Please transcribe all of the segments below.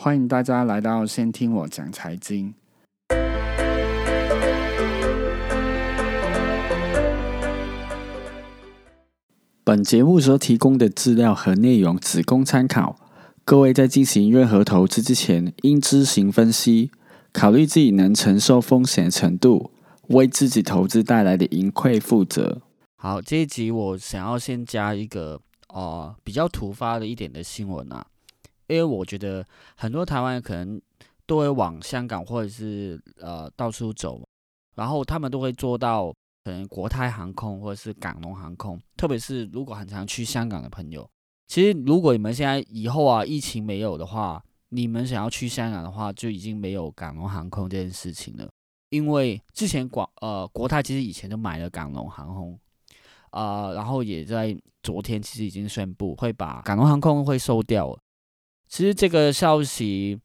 欢迎大家来到先听我讲财经。本节目所提供的资料和内容只供参考，各位在进行任何投资之前，应知行分析，考虑自己能承受风险程度，为自己投资带来的盈亏负责。好，这一集我想要先加一个呃比较突发的一点的新闻啊，因为我觉得很多台湾人可能都会往香港或者是呃到处走，然后他们都会做到。可能国泰航空或者是港龙航空，特别是如果很常去香港的朋友，其实如果你们现在以后啊疫情没有的话，你们想要去香港的话，就已经没有港龙航空这件事情了。因为之前广呃国泰其实以前就买了港龙航空，啊，然后也在昨天其实已经宣布会把港龙航空会收掉了。其实这个消息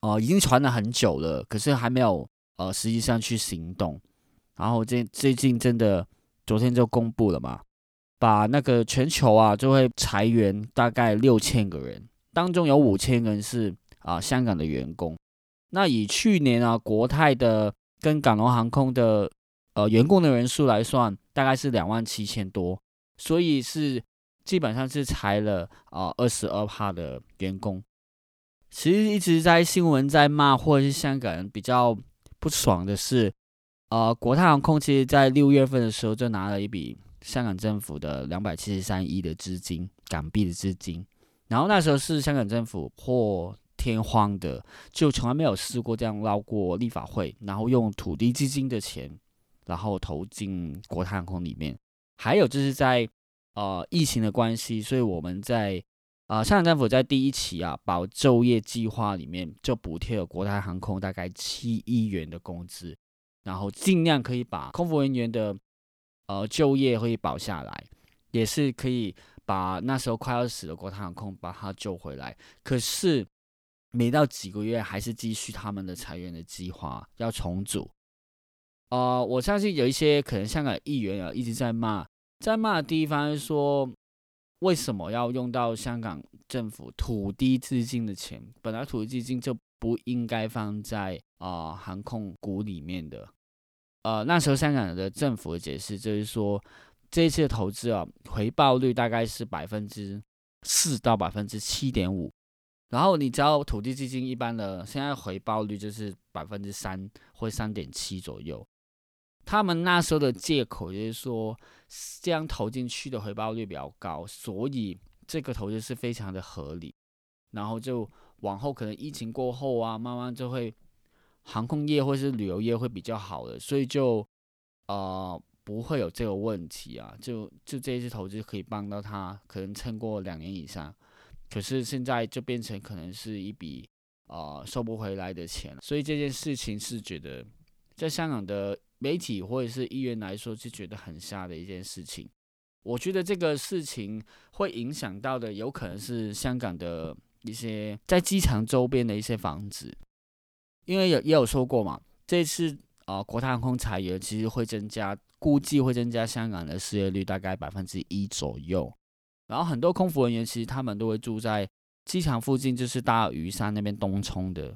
呃已经传了很久了，可是还没有呃实际上去行动。然后这最近真的，昨天就公布了嘛，把那个全球啊就会裁员大概六千个人，当中有五千人是啊香港的员工。那以去年啊国泰的跟港龙航空的呃员工的人数来算，大概是两万七千多，所以是基本上是裁了啊二十二趴的员工。其实一直在新闻在骂，或者是香港人比较不爽的是。呃，国泰航空其实在六月份的时候就拿了一笔香港政府的两百七十三亿的资金，港币的资金。然后那时候是香港政府破天荒的，就从来没有试过这样捞过立法会，然后用土地基金的钱，然后投进国泰航空里面。还有就是在呃疫情的关系，所以我们在呃香港政府在第一期啊保就业计划里面就补贴了国泰航空大概七亿元的工资。然后尽量可以把空服人员的呃就业可以保下来，也是可以把那时候快要死的国泰航空把它救回来。可是没到几个月，还是继续他们的裁员的计划，要重组。呃，我相信有一些可能香港议员啊一直在骂，在骂的地方是说，为什么要用到香港政府土地资金的钱？本来土地资金就不应该放在啊航空股里面的。呃，那时候香港的政府的解释就是说，这次的投资啊，回报率大概是百分之四到百分之七点五。然后你知道土地基金一般的现在回报率就是百分之三或三点七左右。他们那时候的借口就是说，这样投进去的回报率比较高，所以这个投资是非常的合理。然后就往后可能疫情过后啊，慢慢就会。航空业或是旅游业会比较好的，所以就呃不会有这个问题啊。就就这一次投资可以帮到他，可能撑过两年以上。可是现在就变成可能是一笔呃收不回来的钱，所以这件事情是觉得在香港的媒体或者是议员来说是觉得很吓的一件事情。我觉得这个事情会影响到的，有可能是香港的一些在机场周边的一些房子。因为有也有说过嘛，这次啊国泰航空裁员其实会增加，估计会增加香港的失业率大概百分之一左右。然后很多空服人员其实他们都会住在机场附近，就是大屿山那边东冲的。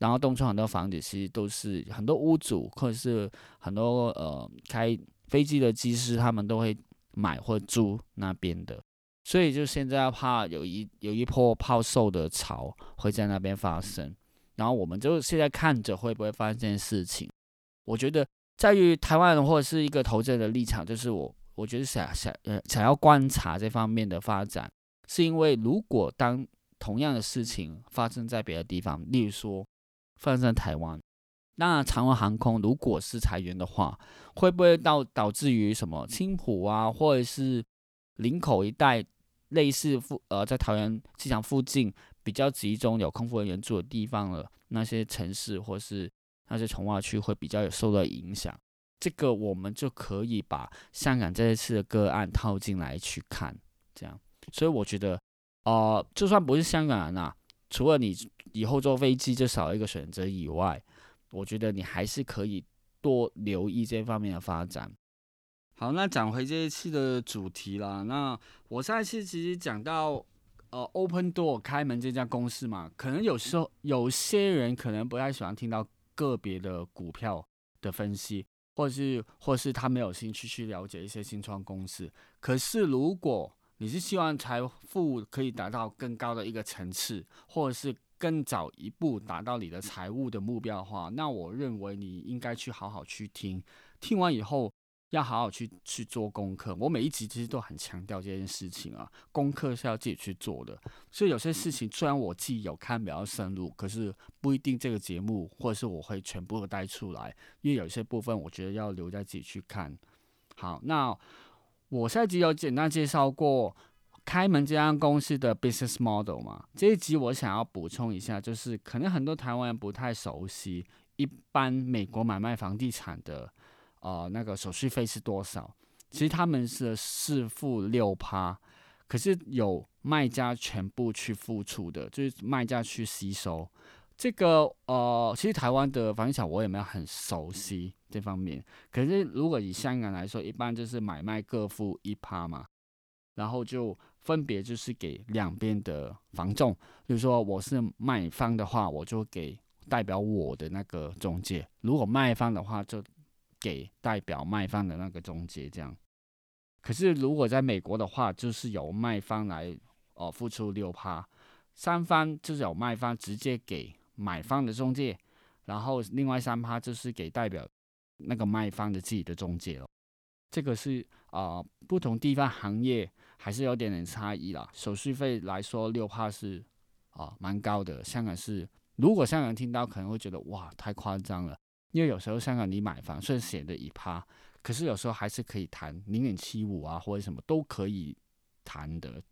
然后东窗很多房子其实都是很多屋主或者是很多呃开飞机的机师，他们都会买或租那边的。所以就现在怕有一有一波抛售的潮会在那边发生。然后我们就现在看着会不会发生这件事情。我觉得在于台湾人或者是一个投资人的立场，就是我我觉得想想呃想要观察这方面的发展，是因为如果当同样的事情发生在别的地方，例如说放在台湾，那长荣航空如果是裁员的话，会不会导导致于什么青浦啊，或者是林口一带类似附呃在桃园机场附近？比较集中有空服人员住的地方了，那些城市或是那些从化区会比较有受到影响。这个我们就可以把香港这一次的个案套进来去看，这样。所以我觉得，呃，就算不是香港人啊，除了你以后坐飞机就少一个选择以外，我觉得你还是可以多留意这方面的发展。好，那讲回这一次的主题啦。那我上一次其实讲到。呃，Open Door 开门这家公司嘛，可能有时候有些人可能不太喜欢听到个别的股票的分析，或是或是他没有兴趣去了解一些新创公司。可是如果你是希望财富可以达到更高的一个层次，或者是更早一步达到你的财务的目标的话，那我认为你应该去好好去听，听完以后。要好好去去做功课。我每一集其实都很强调这件事情啊，功课是要自己去做的。所以有些事情虽然我自己有看比较深入，可是不一定这个节目或者是我会全部带出来，因为有些部分我觉得要留在自己去看。好，那我上一集有简单介绍过开门这家公司的 business model 嘛？这一集我想要补充一下，就是可能很多台湾人不太熟悉，一般美国买卖房地产的。呃，那个手续费是多少？其实他们是四付六趴，可是有卖家全部去付出的，就是卖家去吸收。这个呃，其实台湾的房地产我也没有很熟悉这方面。可是如果以香港来说，一般就是买卖各付一趴嘛，然后就分别就是给两边的房仲。比如说我是卖方的话，我就给代表我的那个中介；如果卖方的话，就给代表卖方的那个中介这样，可是如果在美国的话，就是由卖方来哦付出六趴，三方就是有卖方直接给买方的中介，然后另外三趴就是给代表那个卖方的自己的中介了。这个是啊，不同地方行业还是有点点差异啦。手续费来说，六趴是啊蛮高的。香港是，如果香港人听到可能会觉得哇太夸张了。因为有时候香港你买房虽然写的一趴，可是有时候还是可以谈零点七五啊，或者什么都可以谈的。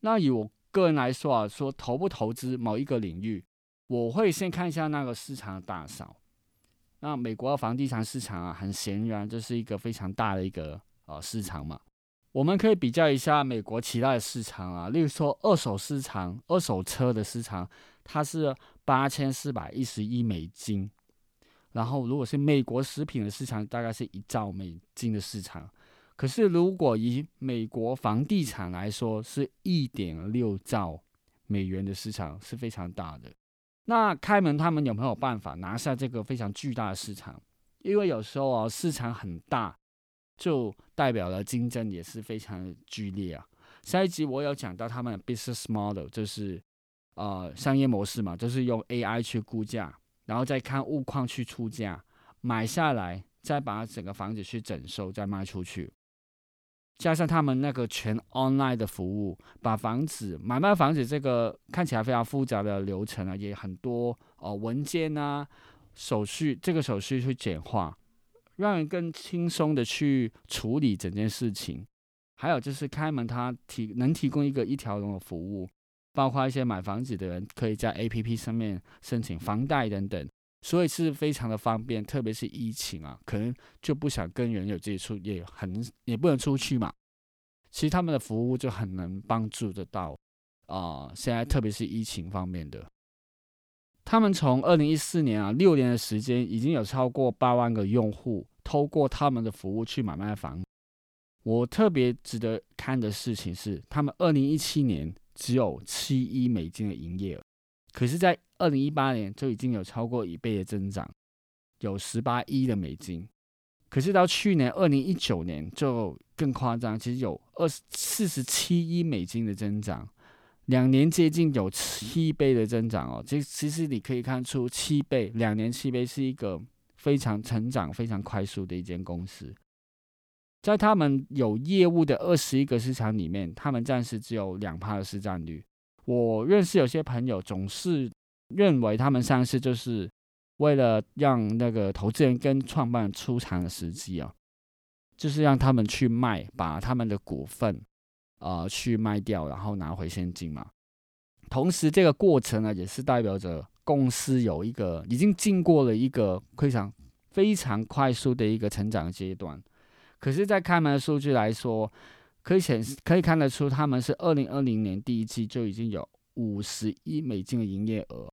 那以我个人来说啊，说投不投资某一个领域，我会先看一下那个市场的大小。那美国的房地产市场啊，很显然这是一个非常大的一个呃市场嘛。我们可以比较一下美国其他的市场啊，例如说二手市场、二手车的市场，它是八千四百一十一美金。然后，如果是美国食品的市场，大概是一兆美金的市场。可是，如果以美国房地产来说，是一点六兆美元的市场，是非常大的。那开门他们有没有办法拿下这个非常巨大的市场？因为有时候啊，市场很大，就代表了竞争也是非常剧烈啊。下一集我有讲到他们的 business model，就是呃商业模式嘛，就是用 AI 去估价。然后再看物况去出价，买下来，再把整个房子去整收，再卖出去。加上他们那个全 online 的服务，把房子买卖房子这个看起来非常复杂的流程啊，也很多哦文件啊手续，这个手续去简化，让人更轻松的去处理整件事情。还有就是开门，它提能提供一个一条龙的服务。包括一些买房子的人可以在 A P P 上面申请房贷等等，所以是非常的方便。特别是疫情啊，可能就不想跟人有接触，也很也不能出去嘛。其实他们的服务就很能帮助得到啊。现在特别是疫情方面的，他们从二零一四年啊六年的时间，已经有超过八万个用户透过他们的服务去买卖房。我特别值得看的事情是，他们二零一七年。只有七亿美金的营业额，可是，在二零一八年就已经有超过一倍的增长，有十八亿的美金。可是到去年二零一九年就更夸张，其实有二十四十七亿美金的增长，两年接近有七倍的增长哦。这其实你可以看出，七倍两年七倍是一个非常成长非常快速的一间公司。在他们有业务的二十一个市场里面，他们暂时只有两趴的市占率。我认识有些朋友总是认为他们上市就是为了让那个投资人跟创办人出场的时机啊，就是让他们去卖，把他们的股份啊去卖掉，然后拿回现金嘛。同时，这个过程呢，也是代表着公司有一个已经经过了一个非常非常快速的一个成长阶段。可是，在开门的数据来说，可以显示可以看得出，他们是二零二零年第一季就已经有五十亿美金的营业额。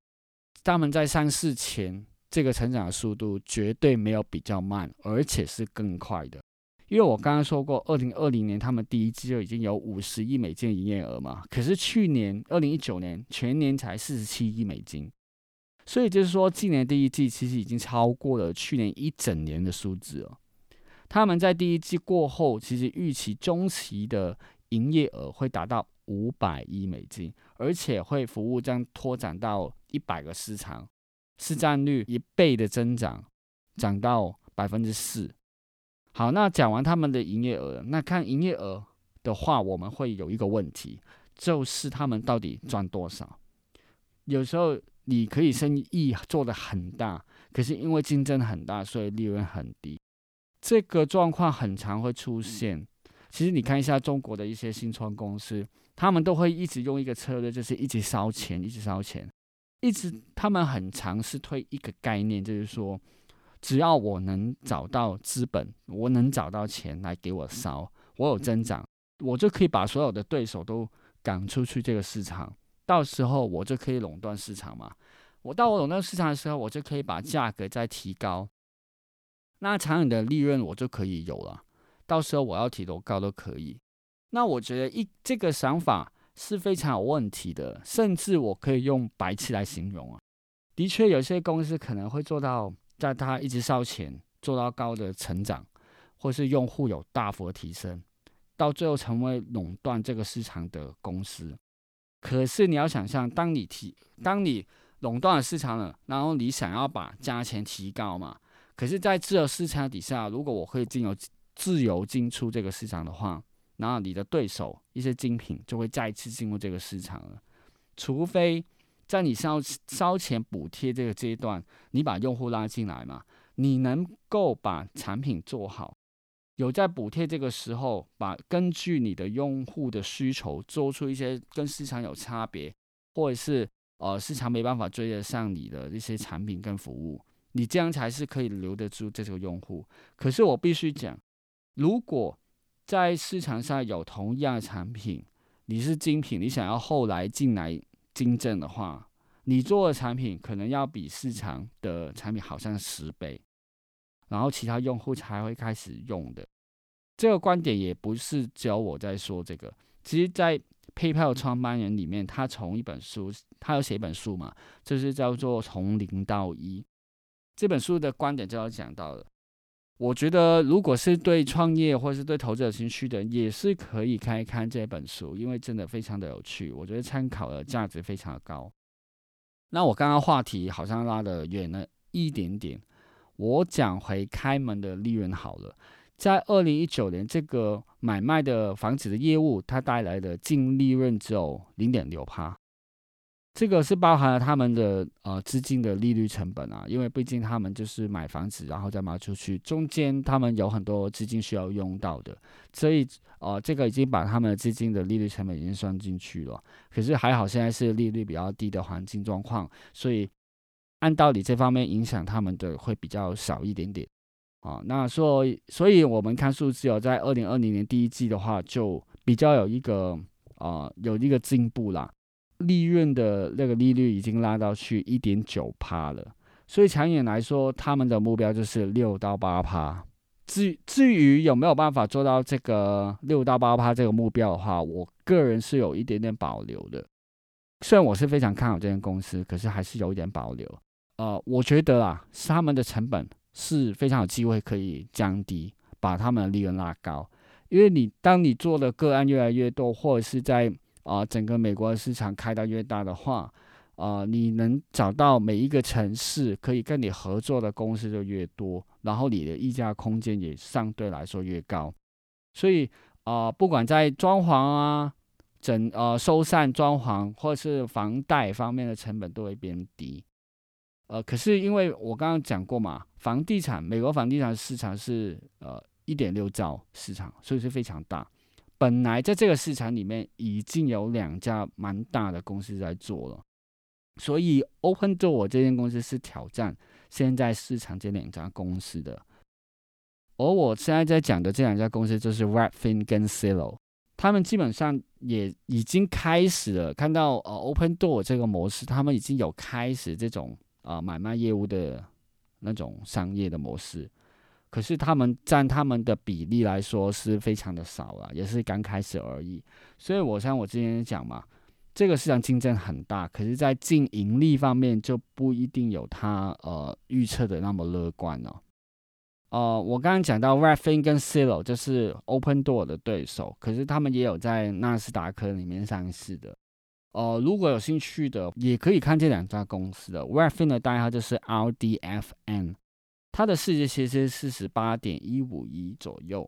他们在上市前，这个成长的速度绝对没有比较慢，而且是更快的。因为我刚刚说过，二零二零年他们第一季就已经有五十亿美金营业额嘛，可是去年二零一九年全年才四十七亿美金，所以就是说，今年第一季其实已经超过了去年一整年的数字了。他们在第一季过后，其实预期中期的营业额会达到五百亿美金，而且会服务将拓展到一百个市场，市占率一倍的增长，涨到百分之四。好，那讲完他们的营业额，那看营业额的话，我们会有一个问题，就是他们到底赚多少？有时候你可以生意做得很大，可是因为竞争很大，所以利润很低。这个状况很常会出现。其实你看一下中国的一些新创公司，他们都会一直用一个策略，就是一直烧钱，一直烧钱，一直他们很尝试推一个概念，就是说。只要我能找到资本，我能找到钱来给我烧，我有增长，我就可以把所有的对手都赶出去这个市场。到时候我就可以垄断市场嘛。我到我垄断市场的时候，我就可以把价格再提高，那长远的利润我就可以有了。到时候我要提多高都可以。那我觉得一这个想法是非常有问题的，甚至我可以用白痴来形容啊。的确，有些公司可能会做到。在它一直烧钱，做到高的成长，或是用户有大幅的提升，到最后成为垄断这个市场的公司。可是你要想象，当你提，当你垄断了市场了，然后你想要把价钱提高嘛？可是，在自由市场底下，如果我可以进由自由进出这个市场的话，然后你的对手一些精品就会再次进入这个市场了，除非。在你烧烧钱补贴这个阶段，你把用户拉进来嘛？你能够把产品做好，有在补贴这个时候，把根据你的用户的需求做出一些跟市场有差别，或者是呃市场没办法追得上你的一些产品跟服务，你这样才是可以留得住这个用户。可是我必须讲，如果在市场上有同样的产品，你是精品，你想要后来进来。精正的话，你做的产品可能要比市场的产品好像十倍，然后其他用户才会开始用的。这个观点也不是只有我在说这个，其实，在 PayPal 创办人里面，他从一本书，他有写一本书嘛，就是叫做《从零到一》。这本书的观点就要讲到了。我觉得，如果是对创业或是对投资有兴趣的人，也是可以看一看这本书，因为真的非常的有趣。我觉得参考的价值非常的高。那我刚刚话题好像拉的远了一点点，我讲回开门的利润好了。在二零一九年，这个买卖的房子的业务，它带来的净利润只有零点六趴。这个是包含了他们的呃资金的利率成本啊，因为毕竟他们就是买房子然后再卖出去，中间他们有很多资金需要用到的，所以呃这个已经把他们的资金的利率成本已经算进去了。可是还好现在是利率比较低的环境状况，所以按道理这方面影响他们的会比较少一点点啊。那所以所以我们看数字哦，在二零二零年第一季的话，就比较有一个啊有一个进步啦。利润的那个利率已经拉到去一点九趴了，所以长远来说，他们的目标就是六到八趴。至至于有没有办法做到这个六到八趴这个目标的话，我个人是有一点点保留的。虽然我是非常看好这间公司，可是还是有一点保留。呃，我觉得啊，是他们的成本是非常有机会可以降低，把他们的利润拉高。因为你当你做的个案越来越多，或者是在啊，整个美国的市场开到越大的话，啊，你能找到每一个城市可以跟你合作的公司就越多，然后你的溢价空间也相对来说越高。所以啊，不管在装潢啊、整呃收散装潢或是房贷方面的成本都会变低。呃，可是因为我刚刚讲过嘛，房地产美国房地产市场是呃一点六兆市场，所以是非常大。本来在这个市场里面已经有两家蛮大的公司在做了，所以 Open Door 这间公司是挑战现在市场这两家公司的。而我现在在讲的这两家公司就是 Redfin 跟 Zillow，他们基本上也已经开始了看到呃 Open Door 这个模式，他们已经有开始这种啊买卖业务的那种商业的模式。可是他们占他们的比例来说是非常的少了，也是刚开始而已。所以我像我之前讲嘛，这个市场竞争很大，可是，在净盈利方面就不一定有他呃预测的那么乐观哦。呃，我刚刚讲到 Redfin 跟 c i l o 就是 Open Door 的对手，可是他们也有在纳斯达克里面上市的。呃，如果有兴趣的，也可以看这两家公司的 Redfin 的代号就是 RDFN。它的市值其实是四十八点一五亿左右。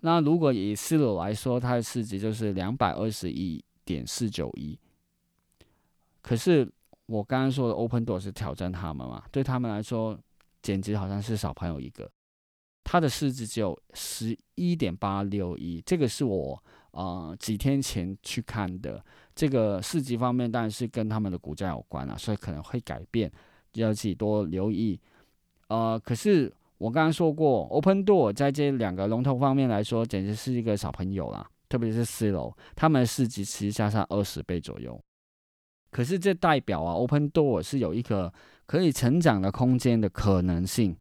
那如果以四楼来说，它的市值就是两百二十一点四九亿。可是我刚刚说的 Open Door 是挑战他们嘛？对他们来说，简直好像是小朋友一个。它的市值只有十一点八六亿，这个是我呃几天前去看的。这个市值方面当然是跟他们的股价有关了，所以可能会改变，要自己多留意。呃，可是我刚刚说过，Open Door 在这两个龙头方面来说，简直是一个小朋友啦。特别是四楼，他们市值其实加上二十倍左右。可是这代表啊，Open Door 是有一个可以成长的空间的可能性。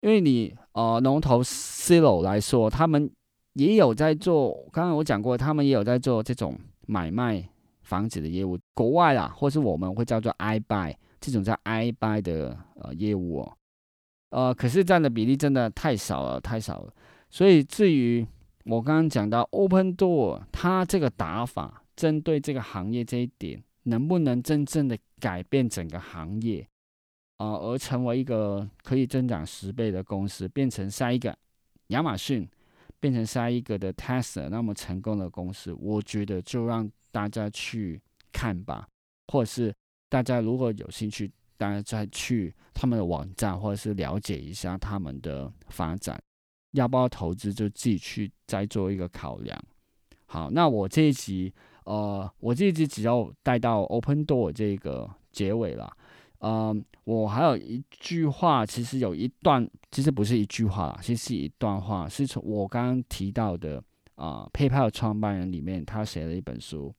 因为你呃龙头 C 楼来说，他们也有在做，刚刚我讲过，他们也有在做这种买卖房子的业务。国外啊，或是我们会叫做 I Buy。这种叫 I buy 的呃业务哦，呃，可是占的比例真的太少了，太少了。所以至于我刚刚讲到 Open Door，它这个打法针对这个行业这一点，能不能真正的改变整个行业啊，而成为一个可以增长十倍的公司，变成下一个亚马逊，变成下一个的 Tesla 那么成功的公司，我觉得就让大家去看吧，或者是。大家如果有兴趣，大家再去他们的网站，或者是了解一下他们的发展，要不要投资，就自己去再做一个考量。好，那我这一集，呃，我这一集只要带到 Open Door 这个结尾了。嗯，我还有一句话，其实有一段，其实不是一句话啦，其实是一段话，是从我刚刚提到的啊，PayPal 创办人里面，他写了一本书。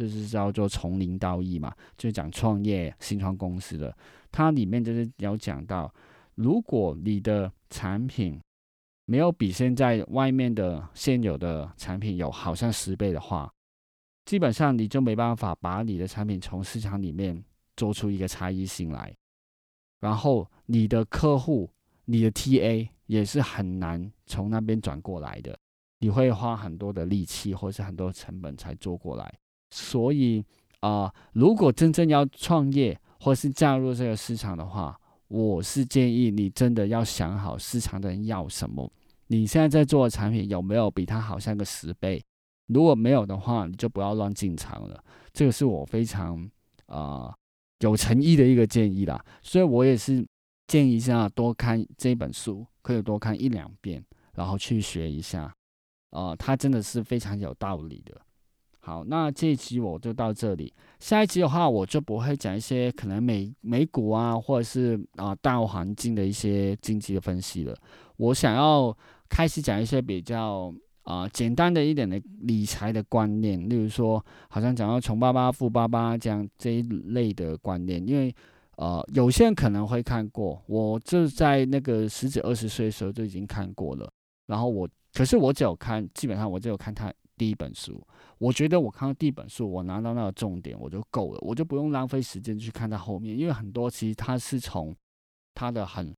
就是叫做从零到一嘛，就是讲创业、新创公司的。它里面就是有讲到，如果你的产品没有比现在外面的现有的产品有好像十倍的话，基本上你就没办法把你的产品从市场里面做出一个差异性来。然后你的客户、你的 TA 也是很难从那边转过来的，你会花很多的力气或是很多成本才做过来。所以啊，如果真正要创业或是加入这个市场的话，我是建议你真的要想好市场的人要什么。你现在在做的产品有没有比它好像个十倍？如果没有的话，你就不要乱进场了。这个是我非常啊有诚意的一个建议啦。所以我也是建议一下，多看这本书，可以多看一两遍，然后去学一下。啊，它真的是非常有道理的。好，那这一集我就到这里。下一集的话，我就不会讲一些可能美美股啊，或者是啊大环境的一些经济的分析了。我想要开始讲一些比较啊简单的一点的理财的观念，例如说，好像讲到穷爸爸、富爸爸这样这一类的观念。因为呃，有些人可能会看过，我就在那个十几二十岁的时候就已经看过了。然后我，可是我只有看，基本上我只有看他第一本书。我觉得我看到第一本书，我拿到那个重点我就够了，我就不用浪费时间去看到后面，因为很多其实它是从它的很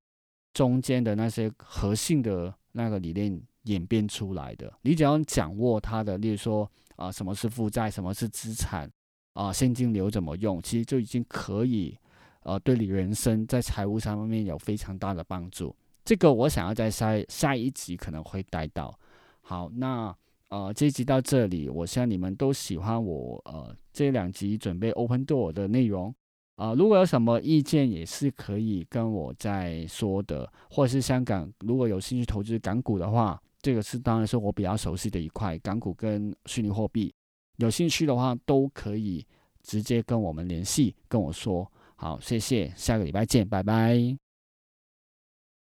中间的那些核心的那个理念演变出来的。你只要掌握它的，例如说啊，什么是负债，什么是资产，啊，现金流怎么用，其实就已经可以呃，对你人生在财务上面有非常大的帮助。这个我想要在下下一集可能会带到。好，那。呃，这一集到这里，我希望你们都喜欢我呃这两集准备 Open Door 的内容啊。如果有什么意见，也是可以跟我再说的。或者是香港如果有兴趣投资港股的话，这个是当然是我比较熟悉的一块港股跟虚拟货币。有兴趣的话，都可以直接跟我们联系，跟我说。好，谢谢，下个礼拜见，拜拜。